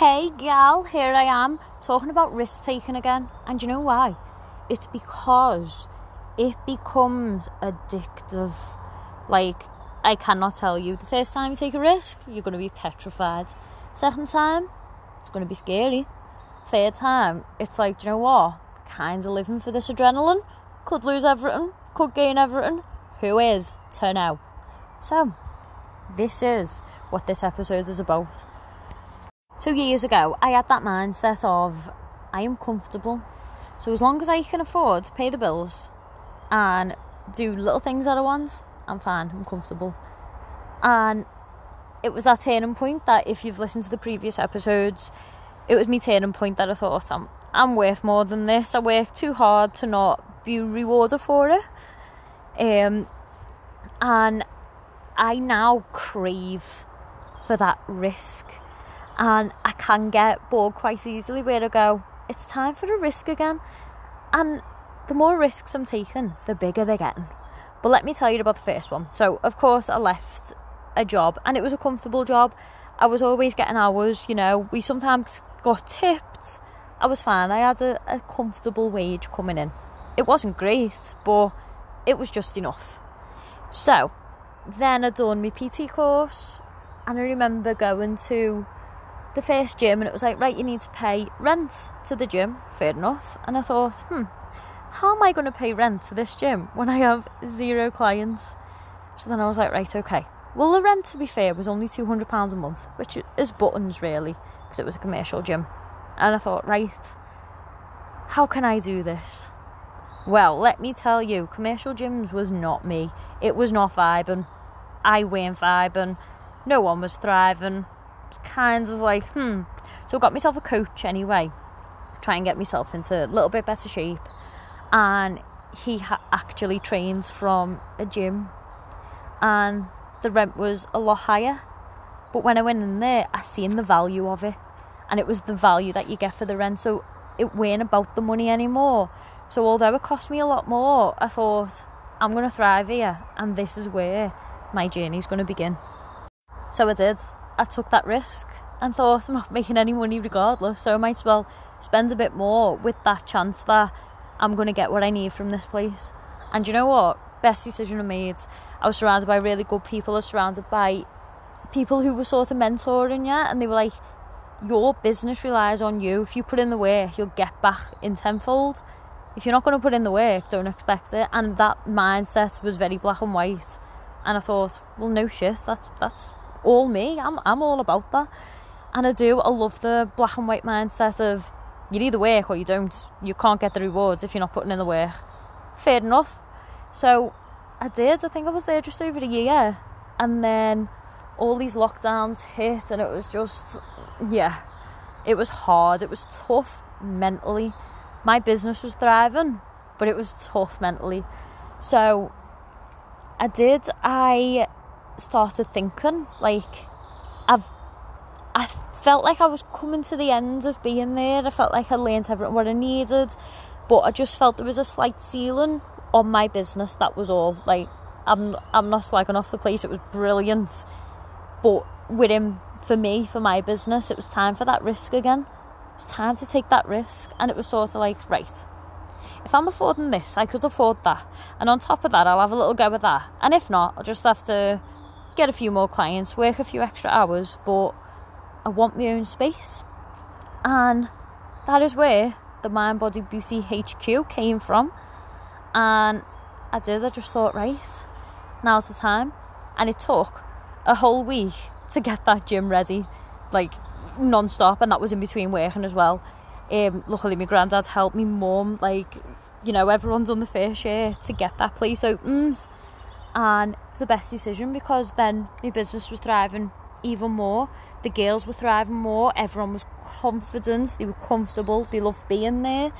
Hey gal, here I am talking about risk taking again. And you know why? It's because it becomes addictive. Like, I cannot tell you. The first time you take a risk, you're going to be petrified. Second time, it's going to be scary. Third time, it's like, do you know what? Kind of living for this adrenaline. Could lose everything, could gain everything. Who is Turn out. So, this is what this episode is about. So, years ago, I had that mindset of I am comfortable. So, as long as I can afford to pay the bills and do little things that I want, I'm fine, I'm comfortable. And it was that turning point that if you've listened to the previous episodes, it was me turning point that I thought I'm I'm worth more than this. I work too hard to not be rewarded for it. Um and I now crave for that risk. And I can get bored quite easily where I go, it's time for a risk again. And the more risks I'm taking, the bigger they're getting. But let me tell you about the first one. So, of course, I left a job and it was a comfortable job. I was always getting hours, you know, we sometimes got tipped. I was fine. I had a, a comfortable wage coming in. It wasn't great, but it was just enough. So then I done my PT course and I remember going to the first gym and it was like, right, you need to pay rent to the gym. Fair enough. And I thought, hmm, how am I going to pay rent to this gym when I have zero clients? So then I was like, right, okay. Well, the rent, to be fair, was only £200 a month, which is buttons really, because it was a commercial gym. And I thought, right, how can I do this? Well, let me tell you, commercial gyms was not me. It was not vibing. I weren't vibing. No one was thriving. Kind of like, hmm. So I got myself a coach anyway, try and get myself into a little bit better shape. And he ha- actually trains from a gym, and the rent was a lot higher. But when I went in there, I seen the value of it, and it was the value that you get for the rent. So it weren't about the money anymore. So although it cost me a lot more, I thought I'm gonna thrive here, and this is where my journey's gonna begin. So I did. I took that risk and thought I'm not making any money regardless, so I might as well spend a bit more with that chance that I'm gonna get what I need from this place. And you know what? Best decision I made. I was surrounded by really good people. I was surrounded by people who were sort of mentoring you, and they were like, "Your business relies on you. If you put in the work, you'll get back in tenfold. If you're not going to put in the work, don't expect it." And that mindset was very black and white. And I thought, well, no shit. That's that's all me. I'm I'm all about that. And I do. I love the black and white mindset of you either work or you don't. You can't get the rewards if you're not putting in the work. Fair enough. So I did. I think I was there just over a year, and then all these lockdowns hit, and it was just yeah, it was hard. It was tough mentally. My business was thriving, but it was tough mentally. So I did. I started thinking like I've I felt like I was coming to the end of being there. I felt like I learned everything what I needed, but I just felt there was a slight ceiling on my business. That was all. Like I'm I'm not slagging off the place. It was brilliant, but with him for me for my business, it was time for that risk again. It was time to take that risk, and it was sort of like right. If I'm affording this, I could afford that, and on top of that, I'll have a little go with that. And if not, I'll just have to get a few more clients, work a few extra hours, but I want my own space. And that is where the Mind Body Beauty HQ came from. And I did, I just thought, right, now's the time. And it took a whole week to get that gym ready, like non stop, and that was in between working as well. Um, luckily, my granddad helped me, mum, like, you know, everyone's on the first year to get that place opened. And it was the best decision because then my business was thriving even more. The girls were thriving more, everyone was confident, they were comfortable, they loved being there.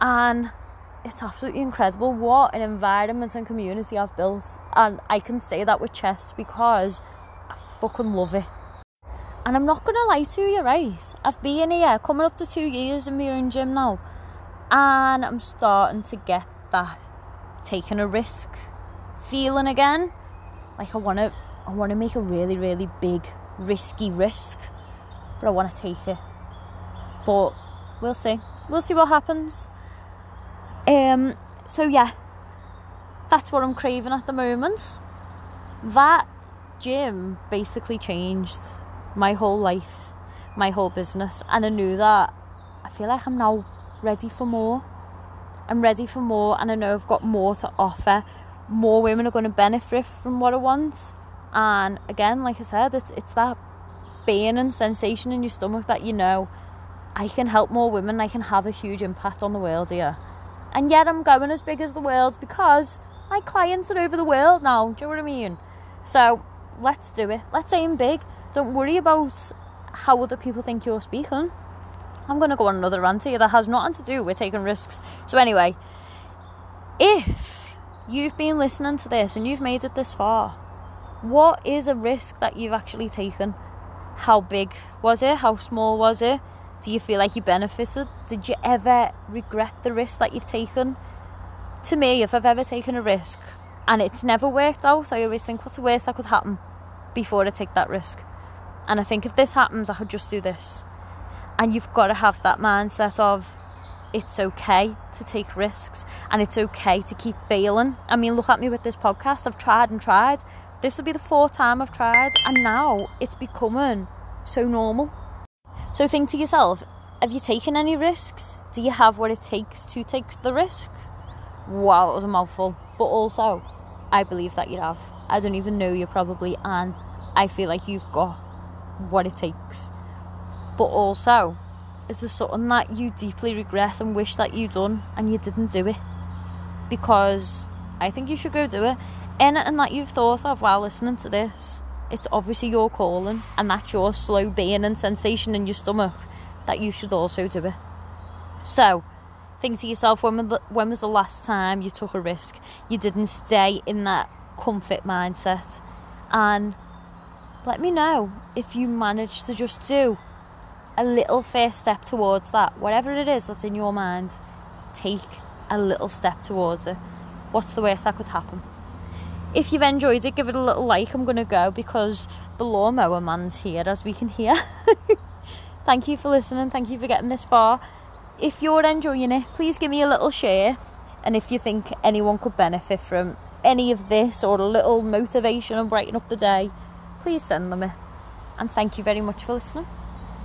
And it's absolutely incredible what an environment and community I've built. And I can say that with chest because I fucking love it. And I'm not gonna lie to you, right? I've been here coming up to two years in my own gym now, and I'm starting to get that taking a risk feeling again. Like I wanna I wanna make a really, really big risky risk but I want to take it. But we'll see. We'll see what happens. Um. So yeah, that's what I'm craving at the moment. That gym basically changed my whole life, my whole business, and I knew that I feel like I'm now ready for more. I'm ready for more, and I know I've got more to offer. More women are going to benefit from what I want, and again, like I said, it's it's that pain and sensation in your stomach that you know I can help more women. I can have a huge impact on the world here, and yet I'm going as big as the world because my clients are over the world now. Do you know what I mean? So let's do it. Let's aim big. Don't worry about how other people think you're speaking. I'm going to go on another rant here that has nothing to do with taking risks. So, anyway, if you've been listening to this and you've made it this far, what is a risk that you've actually taken? How big was it? How small was it? Do you feel like you benefited? Did you ever regret the risk that you've taken? To me, if I've ever taken a risk and it's never worked out, I always think, what's the worst that could happen before I take that risk? And I think if this happens, I could just do this and you've got to have that mindset of it's okay to take risks and it's okay to keep failing. I mean, look at me with this podcast. I've tried and tried. This will be the fourth time I've tried, and now it's becoming so normal. So think to yourself have you taken any risks? Do you have what it takes to take the risk? Wow, it was a mouthful. But also, I believe that you have. I don't even know you probably, and I feel like you've got what it takes but also is there something that you deeply regret and wish that you'd done and you didn't do it. Because I think you should go do it. Anything that you've thought of while listening to this it's obviously your calling and that's your slow being and sensation in your stomach that you should also do it. So think to yourself when, when was the last time you took a risk? You didn't stay in that comfort mindset. And let me know if you managed to just do a little first step towards that. Whatever it is that's in your mind, take a little step towards it. What's the worst that could happen? If you've enjoyed it, give it a little like. I'm going to go because the lawnmower man's here, as we can hear. Thank you for listening. Thank you for getting this far. If you're enjoying it, please give me a little share. And if you think anyone could benefit from any of this or a little motivation and brighten up the day, please send them it. And thank you very much for listening.